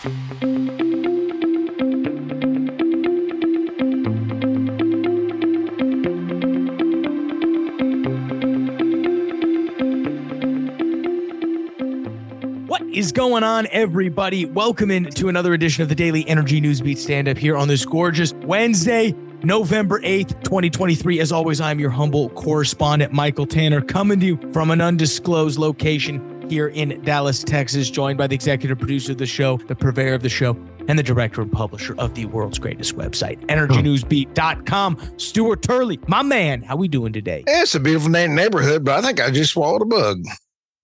What is going on, everybody? Welcome in to another edition of the Daily Energy News Beat Stand Up here on this gorgeous Wednesday, November 8th, 2023. As always, I'm your humble correspondent, Michael Tanner, coming to you from an undisclosed location here in Dallas, Texas, joined by the executive producer of the show, the purveyor of the show, and the director and publisher of the world's greatest website, energynewsbeat.com. Stuart Turley, my man, how we doing today? It's a beautiful neighborhood, but I think I just swallowed a bug.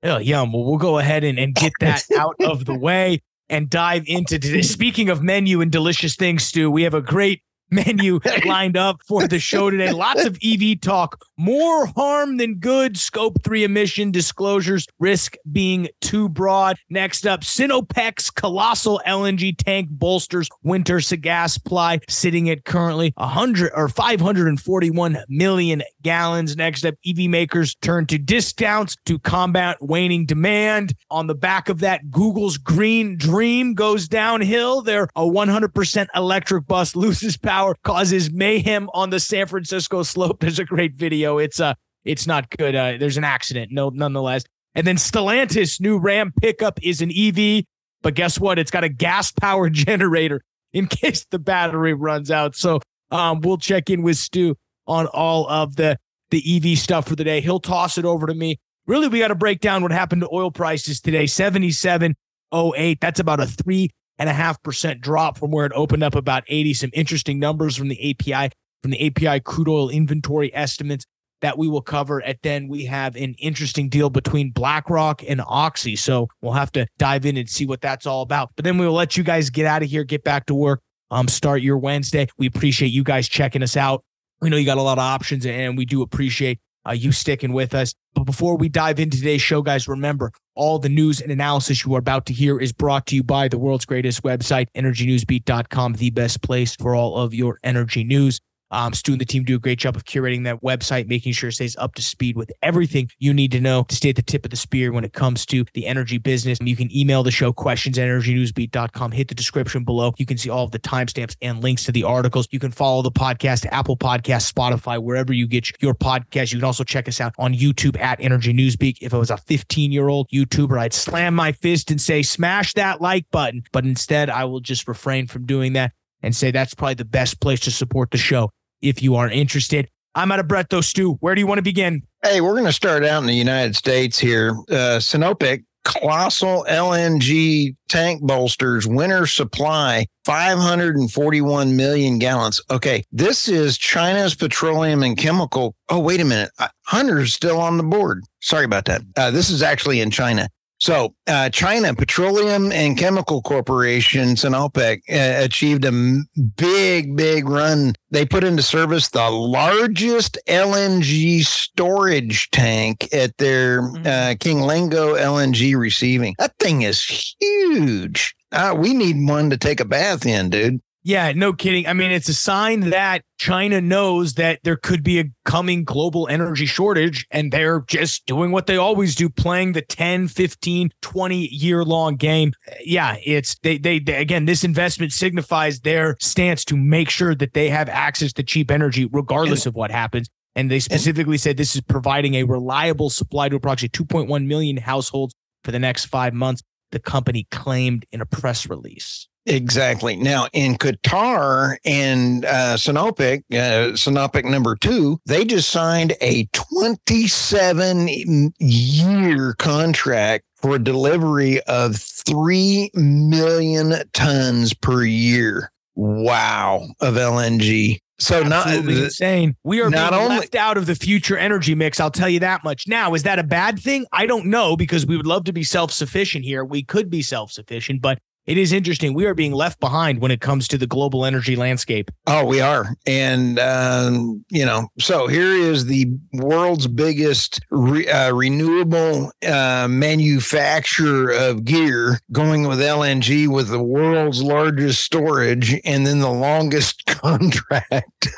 Oh, yum. Well, we'll go ahead and, and get that out of the way and dive into today. Speaking of menu and delicious things, Stu, we have a great menu lined up for the show today. Lots of EV talk, more harm than good. Scope three emission disclosures, risk being too broad. Next up, Sinopec's colossal LNG tank bolsters winter gas supply, sitting at currently 100 or 541 million gallons. Next up, EV makers turn to discounts to combat waning demand. On the back of that, Google's green dream goes downhill. Their a 100% electric bus loses power causes mayhem on the San Francisco slope. There's a great video. It's uh it's not good. Uh, there's an accident, no, nonetheless. And then Stellantis' new Ram pickup is an EV, but guess what? It's got a gas powered generator in case the battery runs out. So um, we'll check in with Stu on all of the the EV stuff for the day. He'll toss it over to me. Really, we got to break down what happened to oil prices today. 77.08. That's about a three and a half percent drop from where it opened up about 80. Some interesting numbers from the API, from the API crude oil inventory estimates that we will cover. And then we have an interesting deal between BlackRock and Oxy. So we'll have to dive in and see what that's all about. But then we will let you guys get out of here, get back to work, um, start your Wednesday. We appreciate you guys checking us out. We know you got a lot of options and we do appreciate uh, you sticking with us. But before we dive into today's show, guys, remember all the news and analysis you are about to hear is brought to you by the world's greatest website, energynewsbeat.com, the best place for all of your energy news. Um, Stu and the team do a great job of curating that website, making sure it stays up to speed with everything you need to know to stay at the tip of the spear when it comes to the energy business. You can email the show questions at energynewsbeat.com. Hit the description below. You can see all of the timestamps and links to the articles. You can follow the podcast, Apple Podcast, Spotify, wherever you get your podcast. You can also check us out on YouTube at Energy Newsbeat. If I was a 15 year old YouTuber, I'd slam my fist and say, smash that like button. But instead, I will just refrain from doing that and say that's probably the best place to support the show if you are interested. I'm out of breath though, Stu. Where do you want to begin? Hey, we're going to start out in the United States here. Uh, Sinopec colossal LNG tank bolsters winter supply 541 million gallons. Okay, this is China's petroleum and chemical. Oh, wait a minute. Hunter's still on the board. Sorry about that. Uh, this is actually in China. So, uh, China Petroleum and Chemical Corporation, Sinopec, uh, achieved a big, big run. They put into service the largest LNG storage tank at their mm-hmm. uh, King Lingo LNG receiving. That thing is huge. Uh, we need one to take a bath in, dude. Yeah, no kidding. I mean, it's a sign that China knows that there could be a coming global energy shortage and they're just doing what they always do, playing the 10, 15, 20 year long game. Yeah, it's they, they, they again, this investment signifies their stance to make sure that they have access to cheap energy regardless of what happens. And they specifically said this is providing a reliable supply to approximately 2.1 million households for the next five months, the company claimed in a press release. Exactly. Now in Qatar and uh, Sinopec, uh, Sinopec number two, they just signed a 27 year contract for delivery of 3 million tons per year. Wow. Of LNG. So Absolutely not insane. We are not only left out of the future energy mix. I'll tell you that much. Now, is that a bad thing? I don't know because we would love to be self sufficient here. We could be self sufficient, but it is interesting. We are being left behind when it comes to the global energy landscape. Oh, we are. And, um, you know, so here is the world's biggest re- uh, renewable uh, manufacturer of gear going with LNG with the world's largest storage and then the longest contract.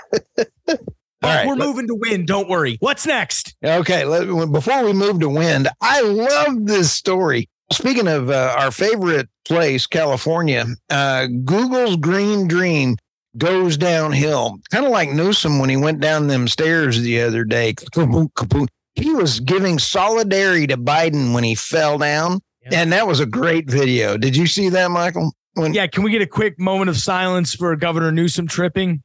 All right, we're moving to wind. Don't worry. What's next? Okay. Let, before we move to wind, I love this story. Speaking of uh, our favorite place, California, uh, Google's Green Dream goes downhill, kind of like Newsom when he went down them stairs the other day. He was giving solidarity to Biden when he fell down. Yeah. And that was a great video. Did you see that, Michael? When, yeah, can we get a quick moment of silence for Governor Newsom tripping?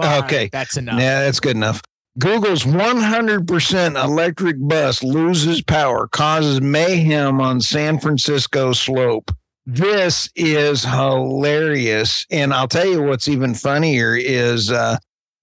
okay, that's enough. Yeah, that's good enough. Google's 100% electric bus loses power, causes mayhem on San Francisco slope. This is hilarious. And I'll tell you what's even funnier is uh,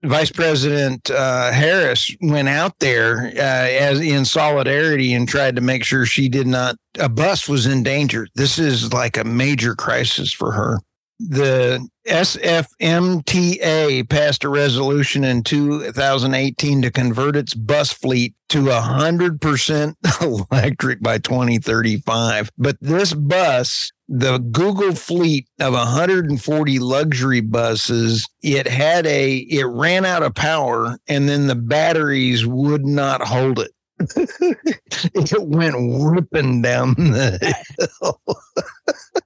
Vice President uh, Harris went out there uh, as in solidarity and tried to make sure she did not, a bus was in danger. This is like a major crisis for her the SFMTA passed a resolution in 2018 to convert its bus fleet to 100% electric by 2035. But this bus, the Google fleet of 140 luxury buses, it had a it ran out of power and then the batteries would not hold it. it went whipping down the hill.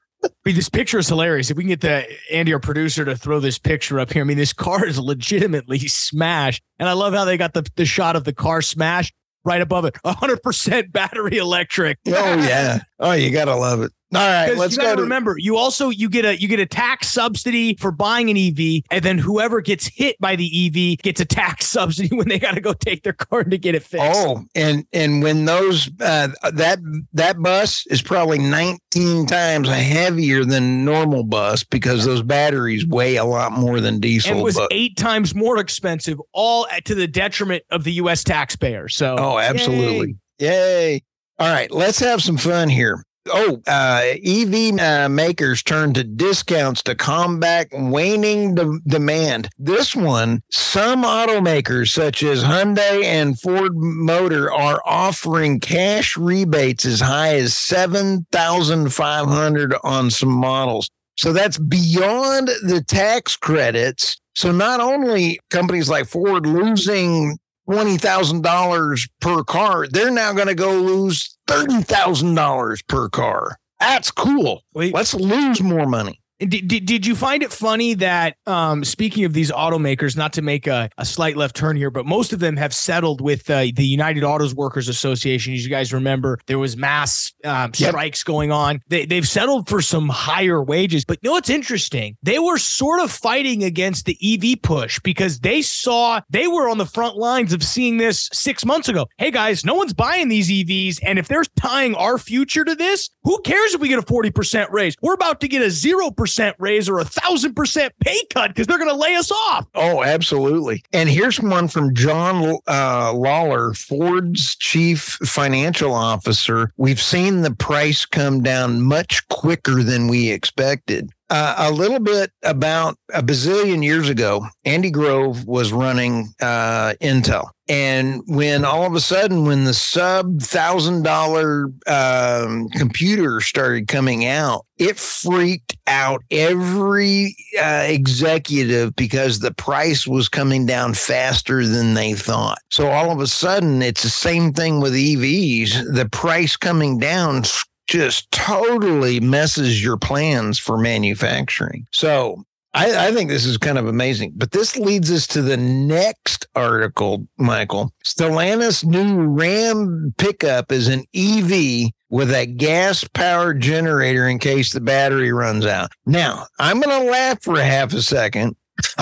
mean, this picture is hilarious. If we can get the Andy, our producer, to throw this picture up here, I mean, this car is legitimately smashed. And I love how they got the, the shot of the car smashed right above it. 100% battery electric. oh, yeah. Oh, you got to love it. All right, let's you go. To- remember, you also you get a you get a tax subsidy for buying an EV, and then whoever gets hit by the EV gets a tax subsidy when they got to go take their car to get it fixed. Oh, and and when those uh, that that bus is probably 19 times heavier than normal bus because those batteries weigh a lot more than diesel. And it was but- eight times more expensive, all to the detriment of the U.S. taxpayer. So, oh, absolutely, yay. yay. All right, let's have some fun here. Oh, uh, EV uh, makers turn to discounts to combat waning de- demand. This one, some automakers such as Hyundai and Ford Motor are offering cash rebates as high as 7500 on some models. So that's beyond the tax credits. So not only companies like Ford losing $20,000 per car, they're now going to go lose $30,000 per car. That's cool. Wait. Let's lose more money. Did, did, did you find it funny that um, speaking of these automakers, not to make a, a slight left turn here, but most of them have settled with uh, the United Autos Workers Association. As you guys remember, there was mass um, yep. strikes going on. They, they've settled for some higher wages. But you know what's interesting? They were sort of fighting against the EV push because they saw they were on the front lines of seeing this six months ago. Hey guys, no one's buying these EVs. And if they're tying our future to this, who cares if we get a 40% raise? We're about to get a 0% percent raise or a thousand percent pay cut because they're going to lay us off. Oh, absolutely. And here's one from John uh, Lawler, Ford's chief financial officer. We've seen the price come down much quicker than we expected. Uh, a little bit about a bazillion years ago, Andy Grove was running uh, Intel. And when all of a sudden, when the sub thousand dollar um, computer started coming out, it freaked out every uh, executive because the price was coming down faster than they thought. So all of a sudden, it's the same thing with EVs. The price coming down just totally messes your plans for manufacturing. So I, I, think this is kind of amazing. But this leads us to the next article, Michael. Stellantis' new Ram pickup is an EV with a gas powered generator in case the battery runs out. Now, I'm going to laugh for half a second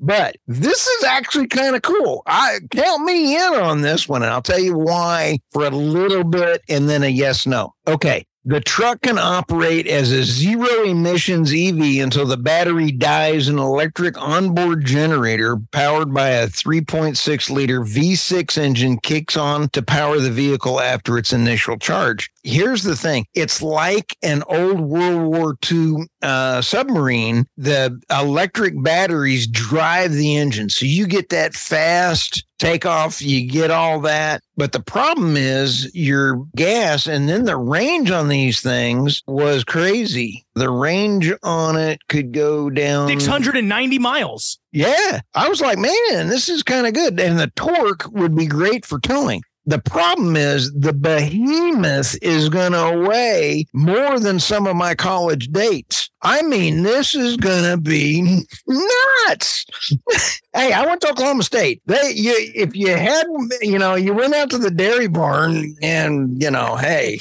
but this is actually kind of cool. I count me in on this one, and I'll tell you why for a little bit, and then a yes no. Okay. The truck can operate as a zero emissions EV until the battery dies. An electric onboard generator powered by a 3.6 liter V6 engine kicks on to power the vehicle after its initial charge. Here's the thing it's like an old World War II uh, submarine. The electric batteries drive the engine. So you get that fast takeoff, you get all that. But the problem is your gas and then the range on these things was crazy. The range on it could go down 690 miles. Yeah. I was like, man, this is kind of good. And the torque would be great for towing. The problem is the behemoth is going to weigh more than some of my college dates. I mean, this is going to be nuts. hey, I went to Oklahoma State. They, you, if you had, you know, you went out to the dairy barn and, you know, hey.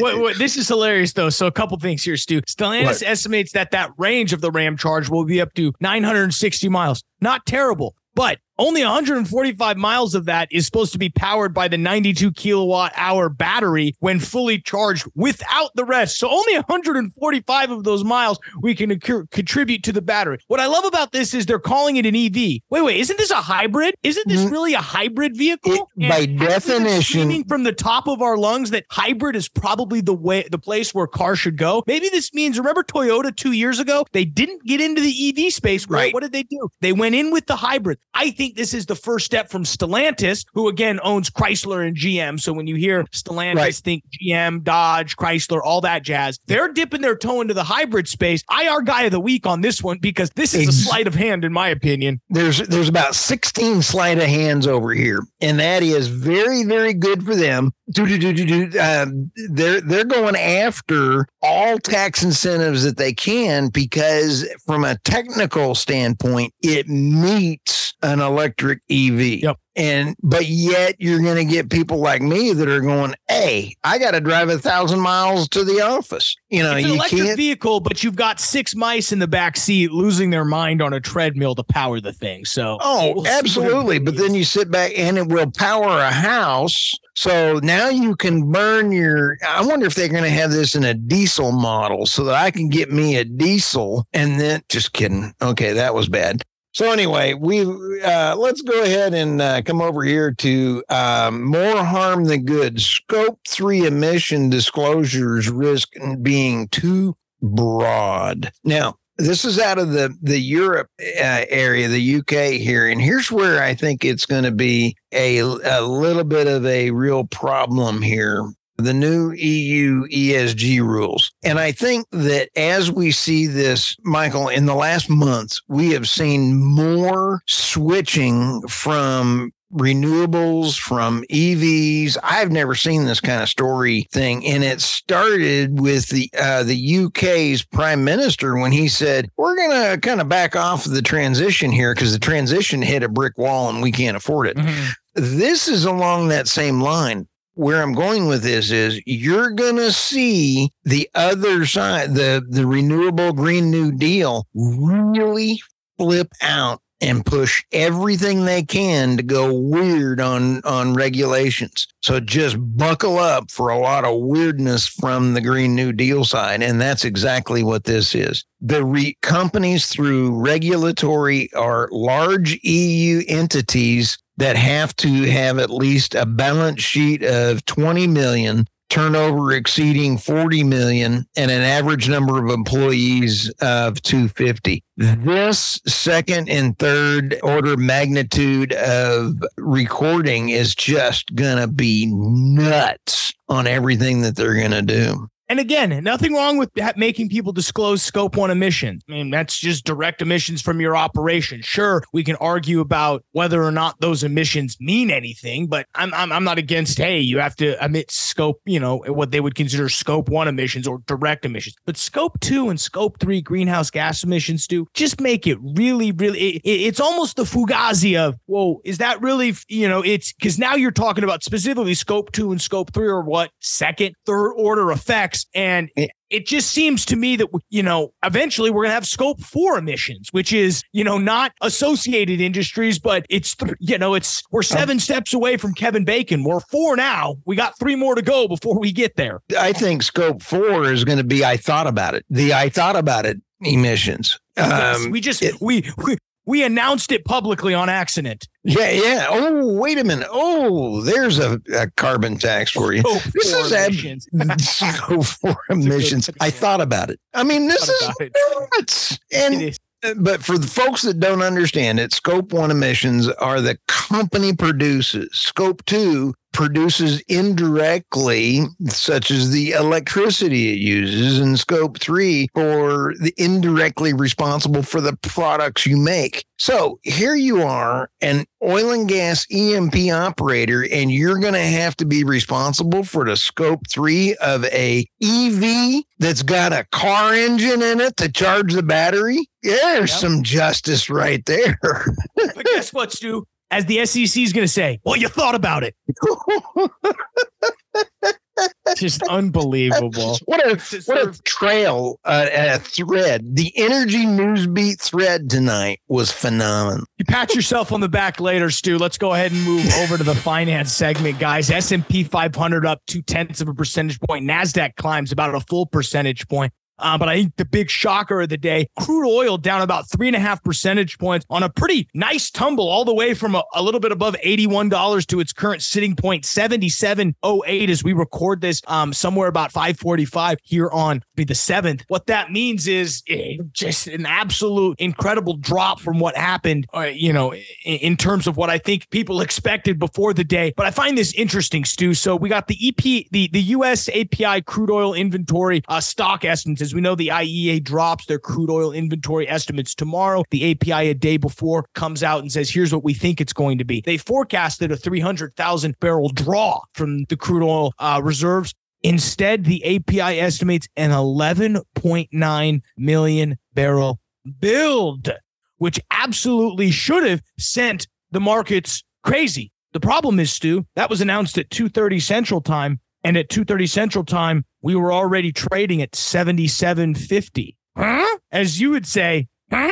What, what, this is hilarious, though. So, a couple things here, Stu. Stellantis what? estimates that that range of the Ramcharger will be up to 960 miles. Not terrible. But only 145 miles of that is supposed to be powered by the 92 kilowatt hour battery when fully charged without the rest. So only 145 of those miles we can ac- contribute to the battery. What I love about this is they're calling it an EV. Wait, wait, isn't this a hybrid? Isn't this mm-hmm. really a hybrid vehicle? It, by definition, from the top of our lungs that hybrid is probably the way the place where cars should go. Maybe this means remember Toyota 2 years ago? They didn't get into the EV space. Right. What did they do? They went in with the hybrid. I think think this is the first step from Stellantis, who again owns Chrysler and GM. So when you hear Stellantis, right. think GM, Dodge, Chrysler, all that jazz. They're dipping their toe into the hybrid space. IR guy of the week on this one because this is a sleight of hand, in my opinion. There's there's about 16 sleight of hands over here, and that is very very good for them. Do do do do do. Um, they're they're going after all tax incentives that they can because from a technical standpoint, it meets an electric EV. Yep. And but yet you're going to get people like me that are going, "Hey, I got to drive a thousand miles to the office." You know, it's an you electric can't... vehicle, but you've got six mice in the back seat losing their mind on a treadmill to power the thing. So, oh, we'll absolutely. But then you sit back and it will power a house. So now you can burn your. I wonder if they're going to have this in a diesel model so that I can get me a diesel and then just kidding. Okay, that was bad. So anyway, we uh, let's go ahead and uh, come over here to um, more harm than good. Scope three emission disclosures risk being too broad. Now, this is out of the the Europe uh, area, the UK here, and here's where I think it's going to be a a little bit of a real problem here the new EU ESG rules. And I think that as we see this, Michael, in the last months, we have seen more switching from renewables from EVs. I've never seen this kind of story thing, and it started with the uh, the UK's prime minister when he said, "We're going to kind of back off the transition here because the transition hit a brick wall and we can't afford it." Mm-hmm. This is along that same line where I'm going with this is you're going to see the other side, the, the renewable Green New Deal really flip out and push everything they can to go weird on on regulations. So just buckle up for a lot of weirdness from the Green New Deal side and that's exactly what this is. The re- companies through regulatory are large EU entities that have to have at least a balance sheet of 20 million turnover exceeding 40 million and an average number of employees of 250 this second and third order magnitude of recording is just going to be nuts on everything that they're going to do and again, nothing wrong with making people disclose scope one emissions. I mean, that's just direct emissions from your operation. Sure, we can argue about whether or not those emissions mean anything, but I'm, I'm, I'm not against, hey, you have to emit scope, you know, what they would consider scope one emissions or direct emissions. But scope two and scope three greenhouse gas emissions do just make it really, really, it, it's almost the fugazi of, whoa, is that really, you know, it's because now you're talking about specifically scope two and scope three or what second, third order effects and it just seems to me that, you know, eventually we're going to have scope four emissions, which is, you know, not associated industries, but it's, th- you know, it's, we're um, seven steps away from Kevin Bacon. We're four now. We got three more to go before we get there. I think scope four is going to be, I thought about it. The I thought about it emissions. Yes, um, we just, it, we, we, we announced it publicly on accident. Yeah, yeah. Oh, wait a minute. Oh, there's a, a carbon tax for you. Oh, this is emissions. Ab- for emissions. I thought about it. I mean, this is nuts. And but for the folks that don't understand it, scope one emissions are the company produces. Scope two produces indirectly, such as the electricity it uses, and scope three for the indirectly responsible for the products you make. So here you are, an oil and gas E&P operator, and you're going to have to be responsible for the scope three of a EV that's got a car engine in it to charge the battery. There's yep. some justice right there. but guess what, Stu? As the SEC is going to say, well, you thought about it. just unbelievable. What a what a trail, uh, a thread. The energy newsbeat thread tonight was phenomenal. You pat yourself on the back later, Stu. Let's go ahead and move over to the finance segment, guys. S and P 500 up two tenths of a percentage point. Nasdaq climbs about a full percentage point. Uh, but I think the big shocker of the day, crude oil down about three and a half percentage points on a pretty nice tumble all the way from a, a little bit above $81 to its current sitting point, 77.08 as we record this um, somewhere about 545 here on be the seventh. What that means is just an absolute incredible drop from what happened, uh, you know, in, in terms of what I think people expected before the day. But I find this interesting, Stu. So we got the EP, the, the US API crude oil inventory uh, stock estimates as we know, the IEA drops their crude oil inventory estimates tomorrow. The API a day before comes out and says, here's what we think it's going to be. They forecasted a 300,000 barrel draw from the crude oil uh, reserves. Instead, the API estimates an 11.9 million barrel build, which absolutely should have sent the markets crazy. The problem is, Stu, that was announced at 2:30 Central Time, and at 2:30 Central Time, we were already trading at 77.50. Huh? As you would say, huh?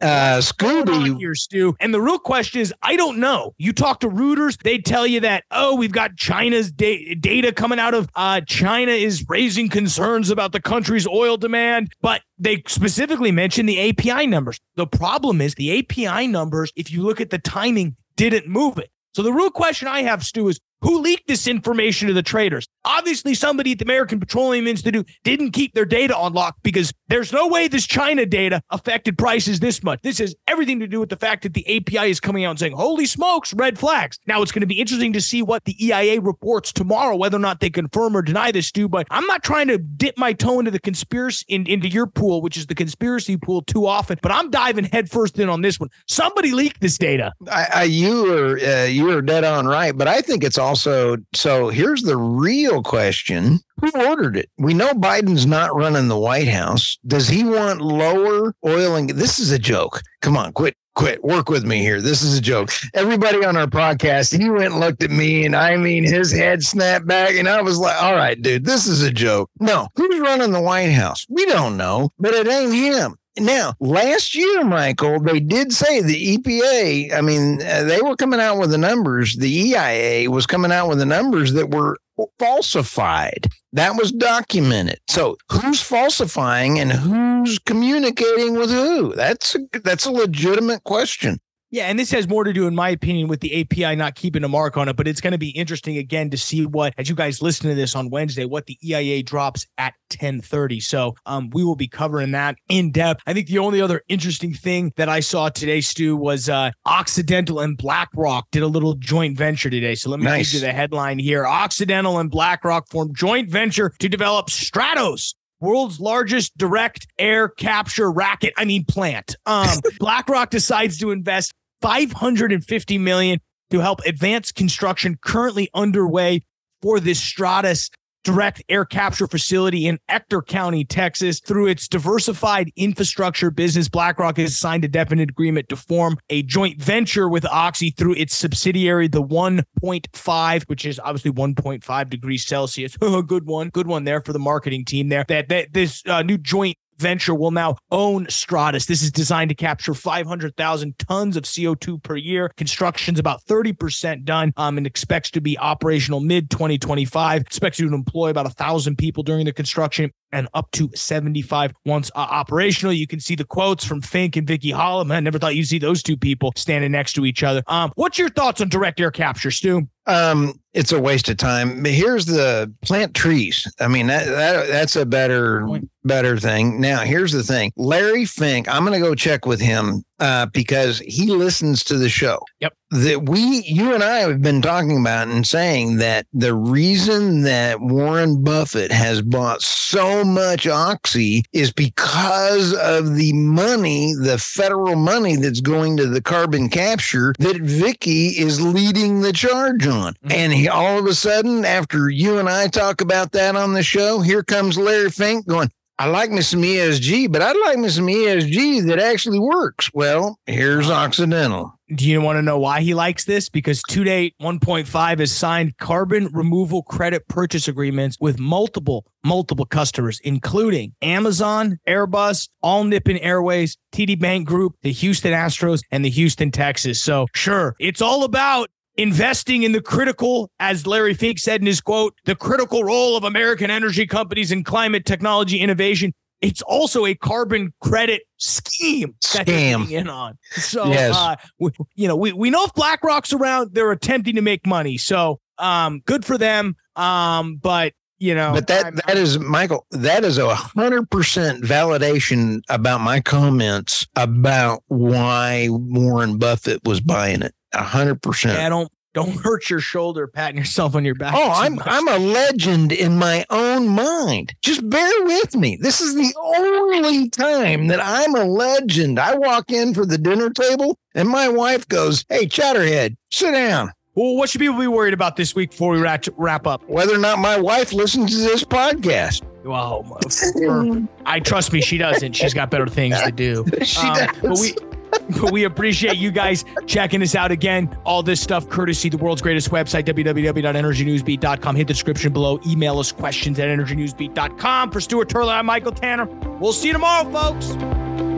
Uh, Scooby here, Stu. And the real question is, I don't know. You talk to Reuters, they tell you that oh, we've got China's da- data coming out of uh, China is raising concerns about the country's oil demand, but they specifically mention the API numbers. The problem is the API numbers. If you look at the timing, didn't move it. So the real question I have, Stu, is who leaked this information to the traders? Obviously, somebody at the American Petroleum Institute didn't keep their data on lock because there's no way this China data affected prices this much. This has everything to do with the fact that the API is coming out and saying, holy smokes, red flags. Now, it's going to be interesting to see what the EIA reports tomorrow, whether or not they confirm or deny this, Stu. But I'm not trying to dip my toe into the conspiracy, in, into your pool, which is the conspiracy pool too often, but I'm diving headfirst in on this one. Somebody leaked this data. I, I you are uh, you are dead on right, but I think it's all also so here's the real question. Who ordered it? We know biden's not running the white house. Does he want lower oil and this is a joke. Come on quit quit work with me here. This is a joke. Everybody on our podcast he went and looked at me and i mean his head snapped back and i was like all right dude this is a joke. No who's running the white house? We don't know but it ain't him now, last year, Michael, they did say the EPA, I mean, uh, they were coming out with the numbers. The EIA was coming out with the numbers that were falsified. That was documented. So, who's falsifying and who's communicating with who? That's a, that's a legitimate question. Yeah, and this has more to do, in my opinion, with the API not keeping a mark on it. But it's going to be interesting again to see what, as you guys listen to this on Wednesday, what the EIA drops at 10:30. So um, we will be covering that in depth. I think the only other interesting thing that I saw today, Stu, was uh, Occidental and BlackRock did a little joint venture today. So let me nice. give you the headline here: Occidental and BlackRock formed joint venture to develop Stratos, world's largest direct air capture racket, I mean plant. Um, BlackRock decides to invest 550 million to help advance construction currently underway for this Stratos direct air capture facility in Ector County, Texas. Through its diversified infrastructure business, BlackRock has signed a definite agreement to form a joint venture with Oxy through its subsidiary, the 1.5, which is obviously 1.5 degrees Celsius. good one, good one there for the marketing team there. That that this uh, new joint venture will now own Stratos. This is designed to capture 500,000 tons of CO2 per year. Construction's about 30% done um, and expects to be operational mid 2025. Expects to employ about a thousand people during the construction and up to 75 once uh, operational. You can see the quotes from Fink and Vicki Hollub. I never thought you'd see those two people standing next to each other. Um, what's your thoughts on direct air capture, Stu? Um, it's a waste of time. But Here's the plant trees. I mean, that, that that's a better better thing. Now, here's the thing. Larry Fink, I'm going to go check with him uh, because he listens to the show. Yep. That we, you and I have been talking about and saying that the reason that Warren Buffett has bought so much Oxy is because of the money, the federal money that's going to the carbon capture that Vicki is leading the charge on. Mhm. And all of a sudden, after you and I talk about that on the show, here comes Larry Fink going, I like me ESG, but I'd like me ESG that actually works. Well, here's Occidental. Do you want to know why he likes this? Because to date, 1.5 has signed carbon removal credit purchase agreements with multiple, multiple customers, including Amazon, Airbus, All Nippon Airways, TD Bank Group, the Houston Astros, and the Houston Texans. So, sure, it's all about investing in the critical, as Larry Fink said in his quote, the critical role of American energy companies in climate technology innovation. It's also a carbon credit scheme that they're Scam. in on. So, Yes. uh, we, you know, we, we know if BlackRock's around, they're attempting to make money. So, um, good for them. Um, but you know, But that I'm- that is Michael. That is a hundred percent validation about my comments about why Warren Buffett was buying it. A hundred percent. yeah, don't don't hurt your shoulder, patting yourself on your back. Oh, I'm much. I'm a legend in my own mind. Just bear with me. This is the only time that I'm a legend. I walk in for the dinner table and my wife goes, "Hey, Chatterhead, sit down." Well, what should people be worried about this week before we wrap, wrap up? Whether or not my wife listens to this podcast, Well, I trust me, she doesn't. She's got better things to do. she Um, does. But we, appreciate you guys checking us out again. All this stuff courtesy the world's greatest website, www.energynewsbeat.com. Hit the description below. Email us questions at energynewsbeat.com. For Stuart Turley, I'm Michael Tanner. We'll see you tomorrow, folks.